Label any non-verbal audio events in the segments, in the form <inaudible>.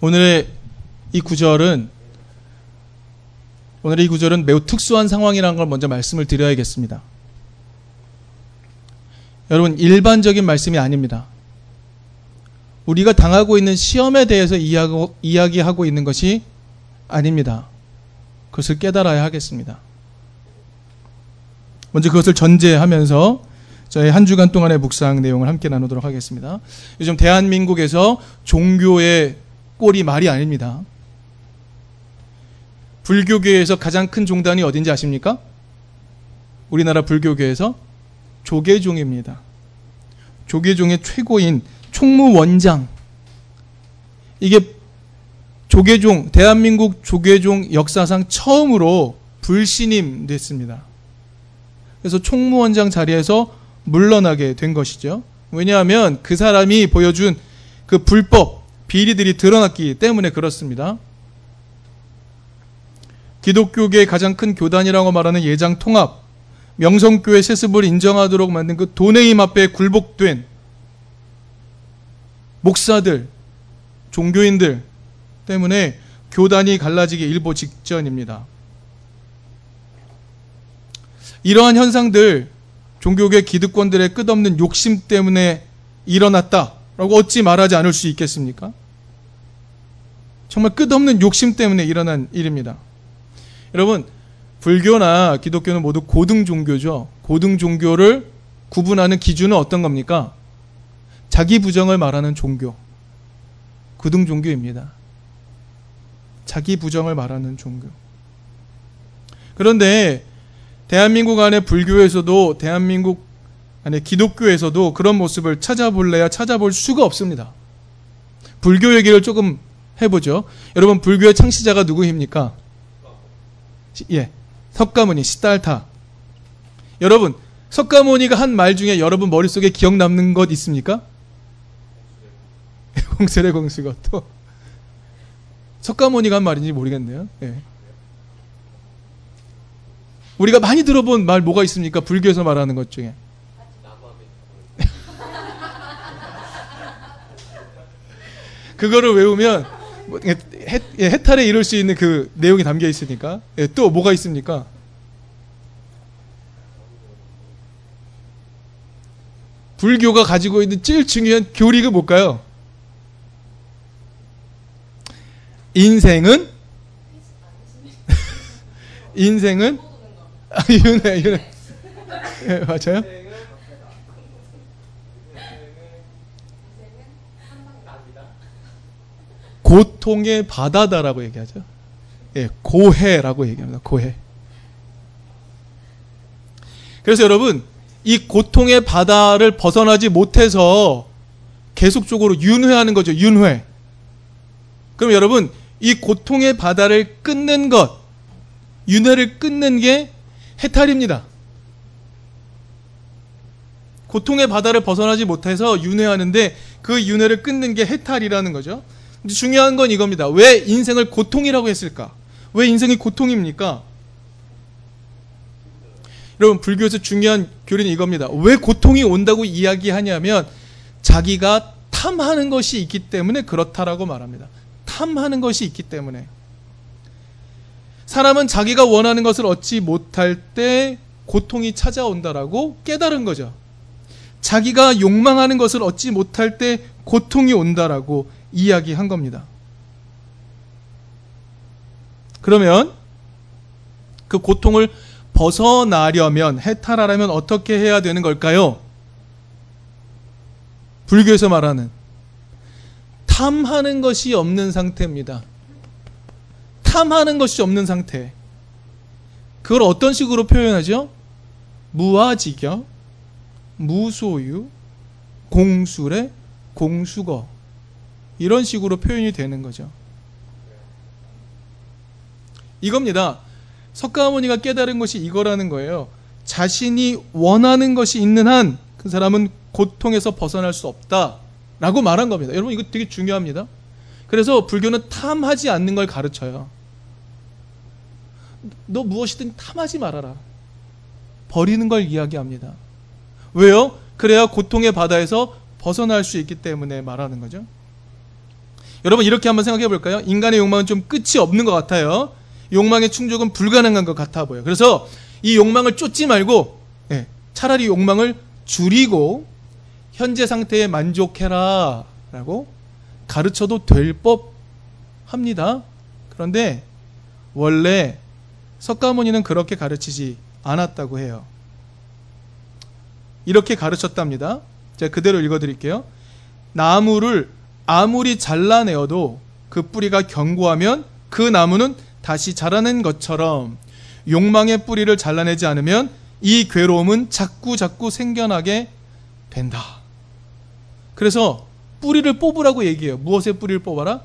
오늘의 이 구절은 오늘의 이 구절은 매우 특수한 상황이라는 걸 먼저 말씀을 드려야겠습니다. 여러분 일반적인 말씀이 아닙니다. 우리가 당하고 있는 시험에 대해서 이야기하고, 이야기하고 있는 것이 아닙니다. 그것을 깨달아야 하겠습니다. 먼저 그것을 전제하면서 저희 한 주간 동안의 묵상 내용을 함께 나누도록 하겠습니다. 요즘 대한민국에서 종교의 꼴이 말이 아닙니다. 불교계에서 가장 큰 종단이 어딘지 아십니까? 우리나라 불교계에서 조계종입니다. 조계종의 최고인 총무원장. 이게 조계종, 대한민국 조계종 역사상 처음으로 불신임 됐습니다. 그래서 총무원장 자리에서 물러나게 된 것이죠. 왜냐하면 그 사람이 보여준 그 불법, 비리들이 드러났기 때문에 그렇습니다. 기독교계의 가장 큰 교단이라고 말하는 예장 통합, 명성교회 세습을 인정하도록 만든 그 돈의 힘 앞에 굴복된 목사들, 종교인들 때문에 교단이 갈라지기 일보 직전입니다. 이러한 현상들, 종교계 기득권들의 끝없는 욕심 때문에 일어났다 라고 어찌 말하지 않을 수 있겠습니까? 정말 끝없는 욕심 때문에 일어난 일입니다. 여러분, 불교나 기독교는 모두 고등 종교죠. 고등 종교를 구분하는 기준은 어떤 겁니까? 자기 부정을 말하는 종교. 고등 종교입니다. 자기 부정을 말하는 종교. 그런데 대한민국 안에 불교에서도 대한민국 안에 기독교에서도 그런 모습을 찾아볼래야 찾아볼 수가 없습니다. 불교 얘기를 조금 해보죠. 여러분 불교의 창시자가 누구입니까? 예, 석가모니 시달타. 여러분 석가모니가 한 말 중에 여러분 머릿속에 기억 남는 것 있습니까? <laughs> 공설의 공수가 또 석가모니가 한 말인지 모르겠네요. 예. 우리가 많이 들어본 말 뭐가 있습니까? 불교에서 말하는 것 중에. 그거를 외우면 뭐, 해, 예, 해탈에 이룰 수 있는 그 내용이 담겨 있으니까. 예, 또 뭐가 있습니까? 불교가 가지고 있는 제일 중요한 교리가 뭘까요? 인생은 <laughs> 인생은 아, 윤회 윤회 예, 맞아요? 고통의 바다다라고 얘기하죠. 예, 고해라고 얘기합니다. 고해. 그래서 여러분 이 고통의 바다를 벗어나지 못해서 계속적으로 윤회하는 거죠. 윤회. 그럼 여러분 이 고통의 바다를 끊는 것, 윤회를 끊는 게 해탈입니다. 고통의 바다를 벗어나지 못해서 윤회하는데 그 윤회를 끊는 게 해탈이라는 거죠. 중요한 건 이겁니다. 왜 인생을 고통이라고 했을까? 왜 인생이 고통입니까? 여러분 불교에서 중요한 교리는 이겁니다. 왜 고통이 온다고 이야기하냐면 자기가 탐하는 것이 있기 때문에 그렇다라고 말합니다. 탐하는 것이 있기 때문에 사람은 자기가 원하는 것을 얻지 못할 때 고통이 찾아온다라고 깨달은 거죠. 자기가 욕망하는 것을 얻지 못할 때 고통이 온다라고 이야기한 겁니다. 그러면 그 고통을 벗어나려면 해탈하려면 어떻게 해야 되는 걸까요? 불교에서 말하는 탐하는 것이 없는 상태입니다. 탐하는 것이 없는 상태. 그걸 어떤 식으로 표현하죠? 무아지겨, 무소유, 공술의 공수거. 이런 식으로 표현이 되는 거죠. 이겁니다. 석가모니가 깨달은 것이 이거라는 거예요. 자신이 원하는 것이 있는 한 그 사람은 고통에서 벗어날 수 없다. 라고 말한 겁니다. 여러분 이거 되게 중요합니다. 그래서 불교는 탐하지 않는 걸 가르쳐요. 너 무엇이든 탐하지 말아라. 버리는 걸 이야기합니다. 왜요? 그래야 고통의 바다에서 벗어날 수 있기 때문에 말하는 거죠. 여러분 이렇게 한번 생각해 볼까요? 인간의 욕망은 좀 끝이 없는 것 같아요. 욕망의 충족은 불가능한 것 같아 보여요. 그래서 이 욕망을 쫓지 말고 예, 차라리 욕망을 줄이고 현재 상태에 만족해라 라고 가르쳐도 될 법 합니다. 그런데 원래 석가모니는 그렇게 가르치지 않았다고 해요. 이렇게 가르쳤답니다. 제가 그대로 읽어드릴게요. 나무를 아무리 잘라내어도 그 뿌리가 견고하면 그 나무는 다시 자라는 것처럼 욕망의 뿌리를 잘라내지 않으면 이 괴로움은 자꾸 자꾸 생겨나게 된다. 그래서 뿌리를 뽑으라고 얘기해요. 무엇의 뿌리를 뽑아라?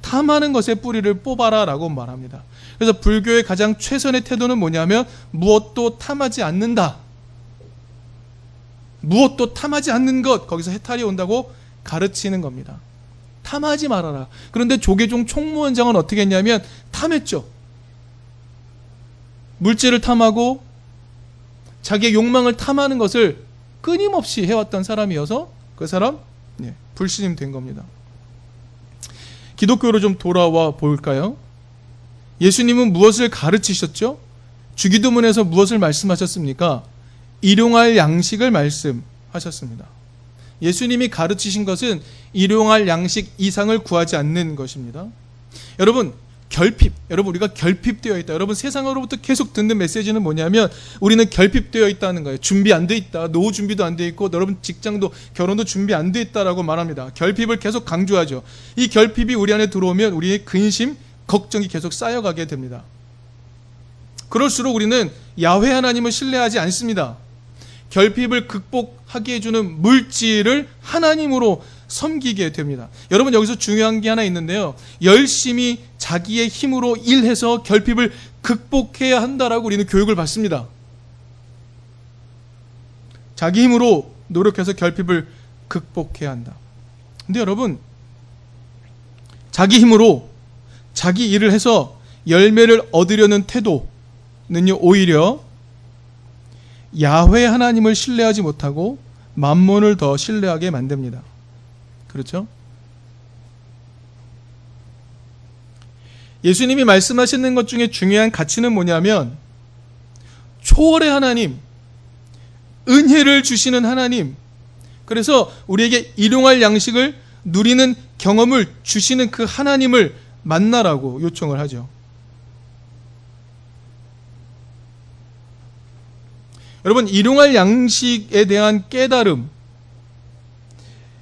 탐하는 것의 뿌리를 뽑아라 라고 말합니다. 그래서 불교의 가장 최선의 태도는 뭐냐면 무엇도 탐하지 않는다. 무엇도 탐하지 않는 것, 거기서 해탈이 온다고 가르치는 겁니다. 탐하지 말아라. 그런데 조계종 총무원장은 어떻게 했냐면 탐했죠. 물질을 탐하고 자기의 욕망을 탐하는 것을 끊임없이 해왔던 사람이어서 그 사람 네, 불신임 된 겁니다. 기독교로 좀 돌아와 볼까요? 예수님은 무엇을 가르치셨죠? 주기도문에서 무엇을 말씀하셨습니까? 일용할 양식을 말씀하셨습니다. 예수님이 가르치신 것은 일용할 양식 이상을 구하지 않는 것입니다. 여러분, 결핍. 여러분, 우리가 결핍되어 있다. 여러분, 세상으로부터 계속 듣는 메시지는 뭐냐면 우리는 결핍되어 있다는 거예요. 준비 안 돼 있다. 노후 준비도 안 돼 있고, 여러분 직장도 결혼도 준비 안 돼 있다라고 말합니다. 결핍을 계속 강조하죠. 이 결핍이 우리 안에 들어오면 우리의 근심, 걱정이 계속 쌓여가게 됩니다. 그럴수록 우리는 야훼 하나님을 신뢰하지 않습니다. 결핍을 극복하게 해주는 물질을 하나님으로 섬기게 됩니다. 여러분 여기서 중요한 게 하나 있는데요. 열심히 자기의 힘으로 일해서 결핍을 극복해야 한다라고 우리는 교육을 받습니다. 자기 힘으로 노력해서 결핍을 극복해야 한다. 근데 여러분 자기 힘으로 자기 일을 해서 열매를 얻으려는 태도는요 오히려 야훼 하나님을 신뢰하지 못하고 만몬을 더 신뢰하게 만듭니다. 그렇죠? 예수님이 말씀하시는 것 중에 중요한 가치는 뭐냐면 초월의 하나님, 은혜를 주시는 하나님, 그래서 우리에게 일용할 양식을 누리는 경험을 주시는 그 하나님을 만나라고 요청을 하죠. 여러분, 일용할 양식에 대한 깨달음,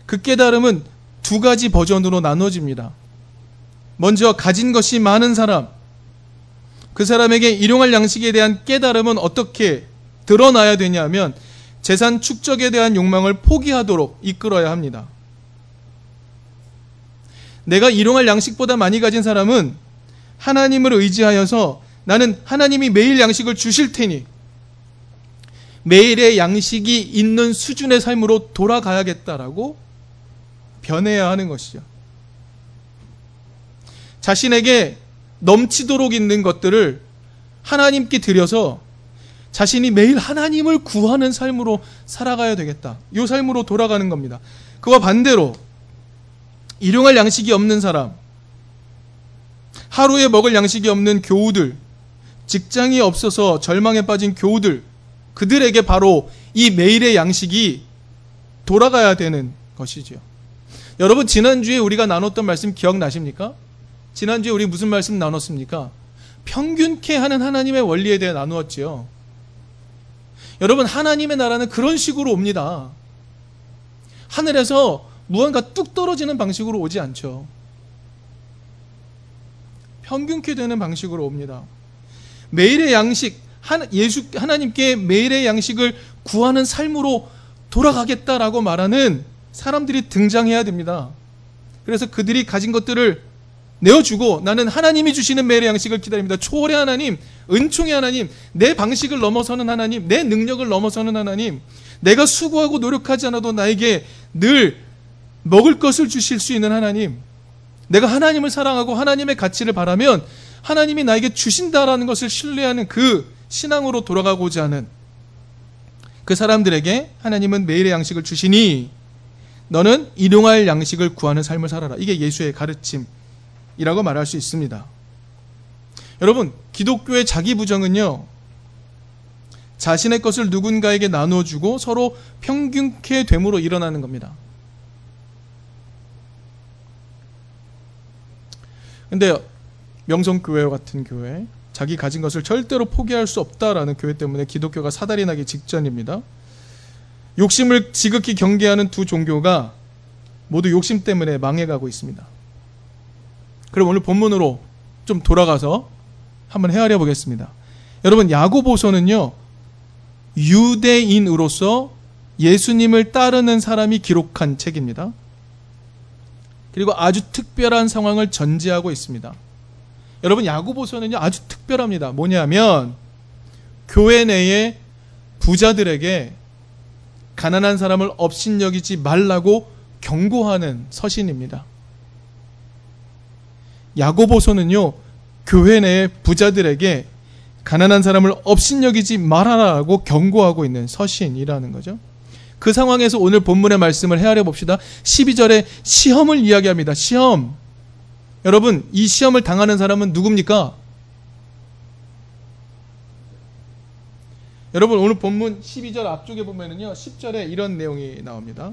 그 깨달음은 두 가지 버전으로 나눠집니다. 먼저, 가진 것이 많은 사람, 그 사람에게 일용할 양식에 대한 깨달음은 어떻게 드러나야 되냐면, 재산 축적에 대한 욕망을 포기하도록 이끌어야 합니다. 내가 일용할 양식보다 많이 가진 사람은 하나님을 의지하여서 나는 하나님이 매일 양식을 주실 테니 매일의 양식이 있는 수준의 삶으로 돌아가야겠다라고 변해야 하는 것이죠. 자신에게 넘치도록 있는 것들을 하나님께 드려서 자신이 매일 하나님을 구하는 삶으로 살아가야 되겠다. 이 삶으로 돌아가는 겁니다. 그와 반대로 일용할 양식이 없는 사람, 하루에 먹을 양식이 없는 교우들, 직장이 없어서 절망에 빠진 교우들, 그들에게 바로 이 매일의 양식이 돌아가야 되는 것이지요. 여러분, 지난주에 우리가 나눴던 말씀 기억나십니까? 지난주에 우리 무슨 말씀 나눴습니까? 평균케 하는 하나님의 원리에 대해 나누었지요. 여러분, 하나님의 나라는 그런 식으로 옵니다. 하늘에서 무언가 뚝 떨어지는 방식으로 오지 않죠. 평균케 되는 방식으로 옵니다. 매일의 양식, 예수 하나님께 매일의 양식을 구하는 삶으로 돌아가겠다라고 말하는 사람들이 등장해야 됩니다. 그래서 그들이 가진 것들을 내어주고 나는 하나님이 주시는 매일의 양식을 기다립니다. 초월의 하나님, 은총의 하나님, 내 방식을 넘어서는 하나님, 내 능력을 넘어서는 하나님, 내가 수고하고 노력하지 않아도 나에게 늘 먹을 것을 주실 수 있는 하나님, 내가 하나님을 사랑하고 하나님의 가치를 바라면 하나님이 나에게 주신다라는 것을 신뢰하는 그 신앙으로 돌아가고자 하는 그 사람들에게 하나님은 매일의 양식을 주시니 너는 일용할 양식을 구하는 삶을 살아라. 이게 예수의 가르침이라고 말할 수 있습니다. 여러분, 기독교의 자기 부정은요. 자신의 것을 누군가에게 나눠주고 서로 평균케 됨으로 일어나는 겁니다. 근데 명성교회 같은 교회, 자기 가진 것을 절대로 포기할 수 없다라는 교회 때문에 기독교가 사달이 나기 직전입니다. 욕심을 지극히 경계하는 두 종교가 모두 욕심 때문에 망해가고 있습니다. 그럼 오늘 본문으로 좀 돌아가서 한번 헤아려 보겠습니다. 여러분 야고보서는요 유대인으로서 예수님을 따르는 사람이 기록한 책입니다. 그리고 아주 특별한 상황을 전제하고 있습니다. 여러분 야고보서는요 아주 특별합니다. 뭐냐면 교회 내에 부자들에게 가난한 사람을 업신여기지 말라고 경고하는 서신입니다. 야고보서는요 교회 내 부자들에게 가난한 사람을 업신여기지 말아라라고 경고하고 있는 서신이라는 거죠. 그 상황에서 오늘 본문의 말씀을 헤아려 봅시다. 12절에 시험을 이야기합니다. 시험. 여러분, 이 시험을 당하는 사람은 누굽니까? 여러분, 오늘 본문 12절 앞쪽에 보면은요, 10절에 이런 내용이 나옵니다.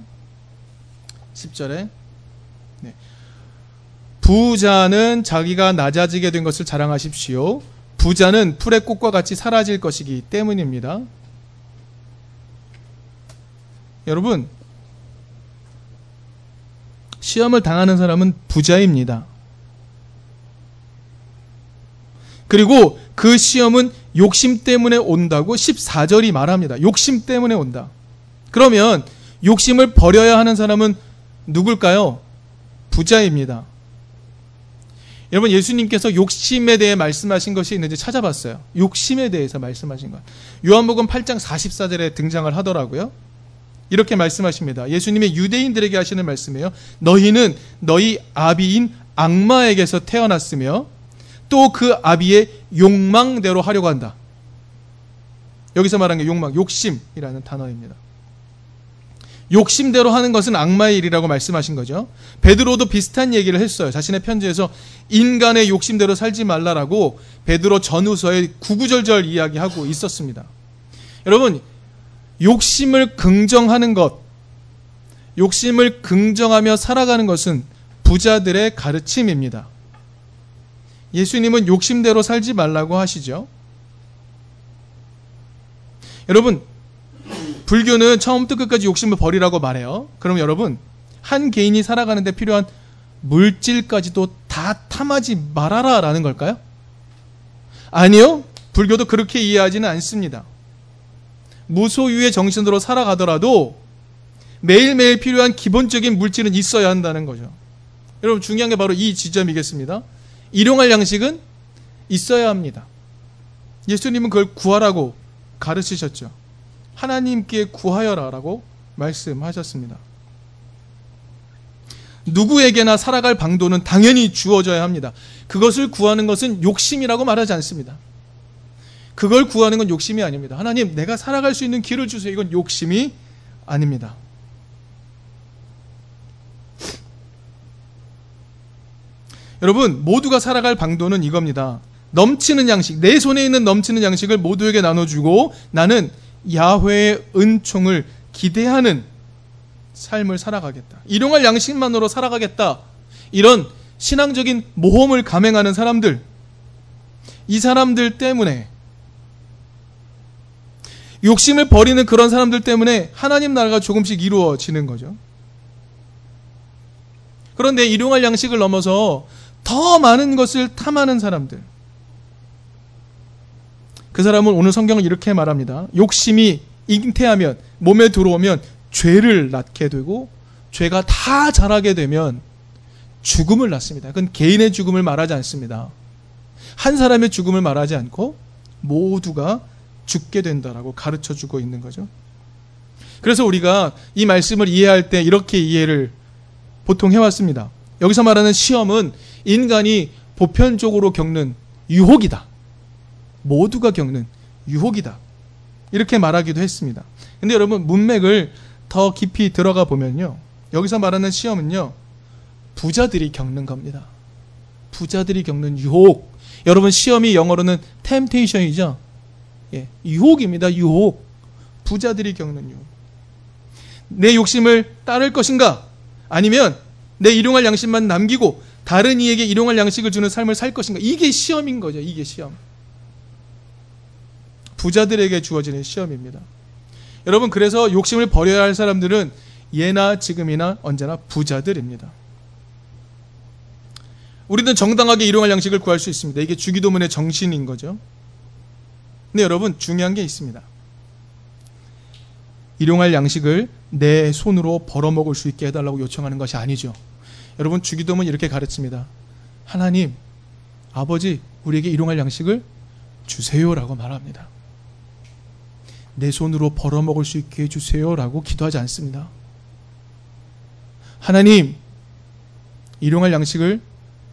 10절에. 네. 부자는 자기가 낮아지게 된 것을 자랑하십시오. 부자는 풀의 꽃과 같이 사라질 것이기 때문입니다. 여러분, 시험을 당하는 사람은 부자입니다. 그리고 그 시험은 욕심 때문에 온다고 14절이 말합니다. 욕심 때문에 온다. 그러면 욕심을 버려야 하는 사람은 누굴까요? 부자입니다. 여러분 예수님께서 욕심에 대해 말씀하신 것이 있는지 찾아봤어요. 욕심에 대해서 말씀하신 것. 요한복음 8장 44절에 등장을 하더라고요. 이렇게 말씀하십니다. 예수님의 유대인들에게 하시는 말씀이에요. 너희는 너희 아비인 악마에게서 태어났으며 또 그 아비의 욕망대로 하려고 한다. 여기서 말하는 게 욕망, 욕심이라는 단어입니다. 욕심대로 하는 것은 악마의 일이라고 말씀하신 거죠. 베드로도 비슷한 얘기를 했어요. 자신의 편지에서 인간의 욕심대로 살지 말라라고 베드로 전후서에 구구절절 이야기하고 있었습니다. 여러분, 욕심을 긍정하는 것, 욕심을 긍정하며 살아가는 것은 부자들의 가르침입니다. 예수님은 욕심대로 살지 말라고 하시죠. 여러분, 불교는 처음부터 끝까지 욕심을 버리라고 말해요. 그럼 여러분, 한 개인이 살아가는데 필요한 물질까지도 다 탐하지 말아라 라는 걸까요? 아니요. 불교도 그렇게 이해하지는 않습니다. 무소유의 정신으로 살아가더라도 매일매일 필요한 기본적인 물질은 있어야 한다는 거죠. 여러분 중요한 게 바로 이 지점이겠습니다. 일용할 양식은 있어야 합니다. 예수님은 그걸 구하라고 가르치셨죠. 하나님께 구하여라 라고 말씀하셨습니다. 누구에게나 살아갈 방도는 당연히 주어져야 합니다. 그것을 구하는 것은 욕심이라고 말하지 않습니다. 그걸 구하는 건 욕심이 아닙니다. 하나님, 내가 살아갈 수 있는 길을 주세요. 이건 욕심이 아닙니다. 여러분, 모두가 살아갈 방도는 이겁니다. 넘치는 양식, 내 손에 있는 넘치는 양식을 모두에게 나눠주고 나는 야훼의 은총을 기대하는 삶을 살아가겠다. 일용할 양식만으로 살아가겠다. 이런 신앙적인 모험을 감행하는 사람들, 이 사람들 때문에 욕심을 버리는 그런 사람들 때문에 하나님 나라가 조금씩 이루어지는 거죠. 그런데 일용할 양식을 넘어서 더 많은 것을 탐하는 사람들. 그 사람은 오늘 성경은 이렇게 말합니다. 욕심이 잉태하면, 몸에 들어오면 죄를 낳게 되고, 죄가 다 자라게 되면 죽음을 낳습니다. 그건 개인의 죽음을 말하지 않습니다. 한 사람의 죽음을 말하지 않고 모두가 죽게 된다라고 가르쳐 주고 있는 거죠. 그래서 우리가 이 말씀을 이해할 때 이렇게 이해를 보통 해왔습니다. 여기서 말하는 시험은 인간이 보편적으로 겪는 유혹이다. 모두가 겪는 유혹이다. 이렇게 말하기도 했습니다. 근데 여러분, 문맥을 더 깊이 들어가 보면요. 여기서 말하는 시험은요. 부자들이 겪는 겁니다. 부자들이 겪는 유혹. 여러분 시험이 영어로는 temptation이죠. 예, 유혹입니다. 유혹. 부자들이 겪는 유혹. 내 욕심을 따를 것인가? 아니면 내 일용할 양식만 남기고 다른 이에게 일용할 양식을 주는 삶을 살 것인가? 이게 시험인 거죠. 이게 시험. 부자들에게 주어지는 시험입니다. 여러분 그래서 욕심을 버려야 할 사람들은 예나 지금이나 언제나 부자들입니다. 우리는 정당하게 일용할 양식을 구할 수 있습니다. 이게 주기도문의 정신인 거죠. 근데 여러분 중요한 게 있습니다. 일용할 양식을 내 손으로 벌어먹을 수 있게 해달라고 요청하는 것이 아니죠. 여러분 주기도문 이렇게 가르칩니다. 하나님, 아버지, 우리에게 일용할 양식을 주세요라고 말합니다. 내 손으로 벌어 먹을 수 있게 해 주세요라고 기도하지 않습니다. 하나님, 일용할 양식을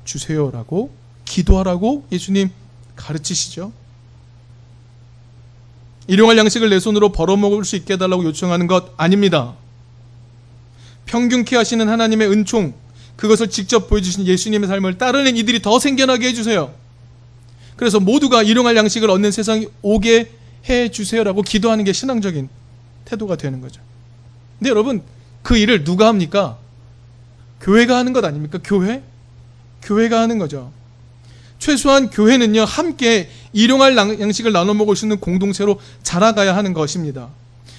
주세요라고 기도하라고 예수님 가르치시죠. 일용할 양식을 내 손으로 벌어먹을 수 있게 해달라고 요청하는 것 아닙니다. 평균케 하시는 하나님의 은총, 그것을 직접 보여주신 예수님의 삶을 따르는 이들이 더 생겨나게 해주세요. 그래서 모두가 일용할 양식을 얻는 세상이 오게 해주세요라고 기도하는 게 신앙적인 태도가 되는 거죠. 근데 여러분, 그 일을 누가 합니까? 교회가 하는 것 아닙니까? 교회? 교회가 하는 거죠. 최소한 교회는요, 함께 일용할 양식을 나눠 먹을 수 있는 공동체로 자라가야 하는 것입니다.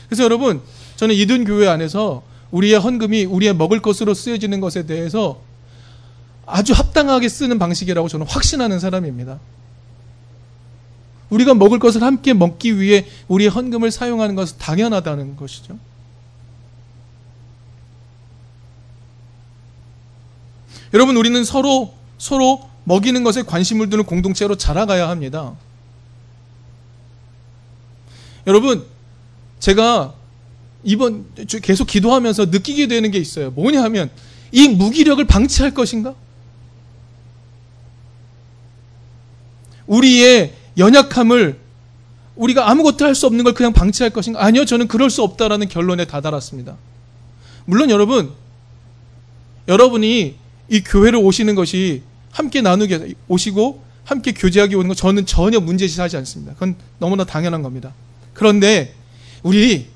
그래서 여러분, 저는 이든 교회 안에서 우리의 헌금이 우리의 먹을 것으로 쓰여지는 것에 대해서 아주 합당하게 쓰는 방식이라고 저는 확신하는 사람입니다. 우리가 먹을 것을 함께 먹기 위해 우리의 헌금을 사용하는 것은 당연하다는 것이죠. 여러분, 우리는 서로, 서로 먹이는 것에 관심을 두는 공동체로 자라가야 합니다. 여러분, 제가 이번 계속 기도하면서 느끼게 되는 게 있어요. 뭐냐 하면 이 무기력을 방치할 것인가? 우리의 연약함을 우리가 아무것도 할 수 없는 걸 그냥 방치할 것인가? 아니요, 저는 그럴 수 없다라는 결론에 다다랐습니다. 물론 여러분, 여러분이 이 교회를 오시는 것이 함께 나누게 오시고 함께 교제하기 오는 거 저는 전혀 문제시하지 않습니다. 그건 너무나 당연한 겁니다. 그런데 우리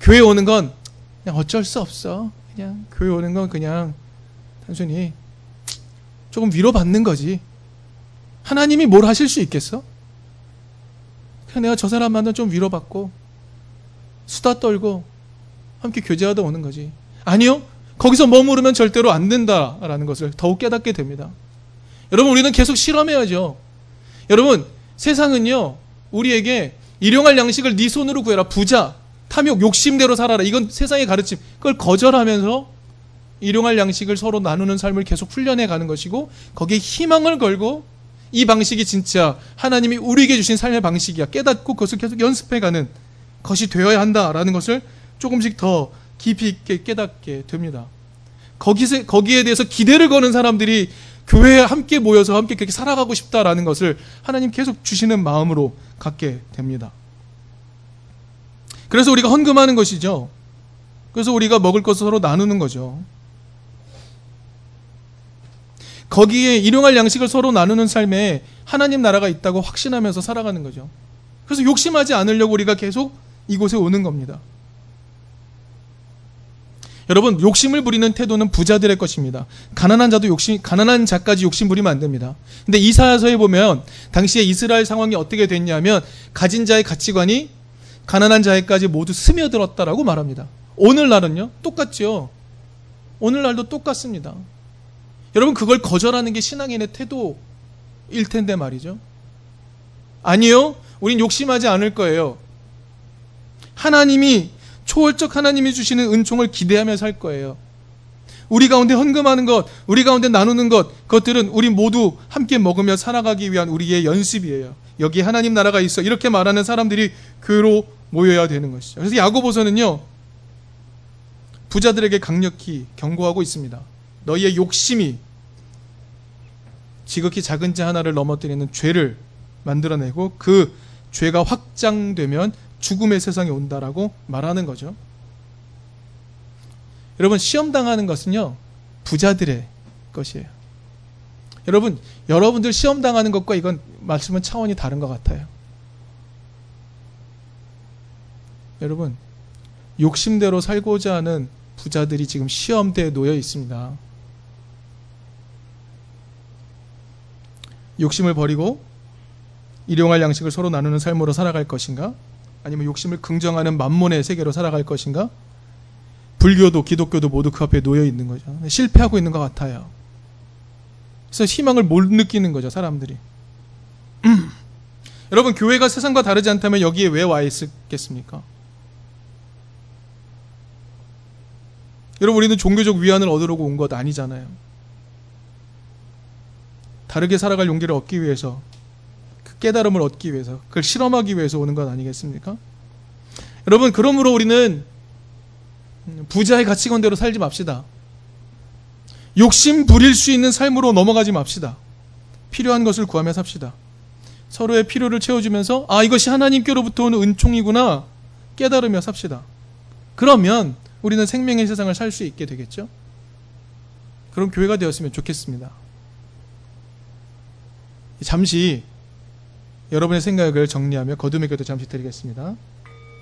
교회 오는 건 그냥 어쩔 수 없어. 그냥 교회 오는 건 그냥 단순히 조금 위로받는 거지. 하나님이 뭘 하실 수 있겠어? 그냥 내가 저 사람만은 좀 위로받고 수다 떨고 함께 교제하다 오는 거지. 아니요. 거기서 머무르면 절대로 안 된다라는 것을 더욱 깨닫게 됩니다. 여러분 우리는 계속 실험해야죠. 여러분 세상은요 우리에게 일용할 양식을 네 손으로 구해라 부자 탐욕 욕심대로 살아라 이건 세상의 가르침 그걸 거절하면서 일용할 양식을 서로 나누는 삶을 계속 훈련해 가는 것이고 거기에 희망을 걸고 이 방식이 진짜 하나님이 우리에게 주신 삶의 방식이야 깨닫고 그것을 계속 연습해 가는 것이 되어야 한다라는 것을 조금씩 더 깊이 있게 깨닫게 됩니다. 거기서, 거기에 대해서 기대를 거는 사람들이 교회에 함께 모여서 함께 그렇게 살아가고 싶다라는 것을 하나님 계속 주시는 마음으로 갖게 됩니다. 그래서 우리가 헌금하는 것이죠. 그래서 우리가 먹을 것을 서로 나누는 거죠. 거기에 일용할 양식을 서로 나누는 삶에 하나님 나라가 있다고 확신하면서 살아가는 거죠. 그래서 욕심하지 않으려고 우리가 계속 이곳에 오는 겁니다. 여러분 욕심을 부리는 태도는 부자들의 것입니다. 가난한 자도 욕심 가난한 자까지 욕심 부리면 안 됩니다. 근데 이사야서에 보면 당시에 이스라엘 상황이 어떻게 됐냐면 가진 자의 가치관이 가난한 자에까지 모두 스며들었다라고 말합니다. 오늘날은요 똑같죠. 오늘날도 똑같습니다. 여러분 그걸 거절하는 게 신앙인의 태도일 텐데 말이죠. 아니요. 우린 욕심하지 않을 거예요. 하나님이 초월적 하나님이 주시는 은총을 기대하며 살 거예요. 우리 가운데 헌금하는 것, 우리 가운데 나누는 것, 그것들은 우리 모두 함께 먹으며 살아가기 위한 우리의 연습이에요. 여기 하나님 나라가 있어. 이렇게 말하는 사람들이 교회로 모여야 되는 것이죠. 그래서 야고보서는요, 부자들에게 강력히 경고하고 있습니다. 너희의 욕심이 지극히 작은 자 하나를 넘어뜨리는 죄를 만들어내고 그 죄가 확장되면 죽음의 세상에 온다라고 말하는 거죠. 여러분 시험 당하는 것은요 부자들의 것이에요. 여러분 여러분들 시험 당하는 것과 이건 말씀은 차원이 다른 것 같아요. 여러분 욕심대로 살고자 하는 부자들이 지금 시험대에 놓여 있습니다. 욕심을 버리고 일용할 양식을 서로 나누는 삶으로 살아갈 것인가? 아니면 욕심을 긍정하는 만몬의 세계로 살아갈 것인가? 불교도 기독교도 모두 그 앞에 놓여 있는 거죠. 실패하고 있는 것 같아요. 그래서 희망을 못 느끼는 거죠, 사람들이. <clears throat> 여러분, 교회가 세상과 다르지 않다면 여기에 왜 와 있겠습니까? 여러분, 우리는 종교적 위안을 얻으려고 온 것 아니잖아요. 다르게 살아갈 용기를 얻기 위해서, 그 깨달음을 얻기 위해서, 그걸 실험하기 위해서 오는 것 아니겠습니까? 여러분, 그러므로 우리는 부자의 가치관대로 살지 맙시다. 욕심 부릴 수 있는 삶으로 넘어가지 맙시다. 필요한 것을 구하며 삽시다. 서로의 필요를 채워주면서 아 이것이 하나님께로부터 오는 은총이구나 깨달으며 삽시다. 그러면 우리는 생명의 세상을 살 수 있게 되겠죠. 그런 교회가 되었으면 좋겠습니다. 잠시 여러분의 생각을 정리하며 거듭의 기도 잠시 드리겠습니다.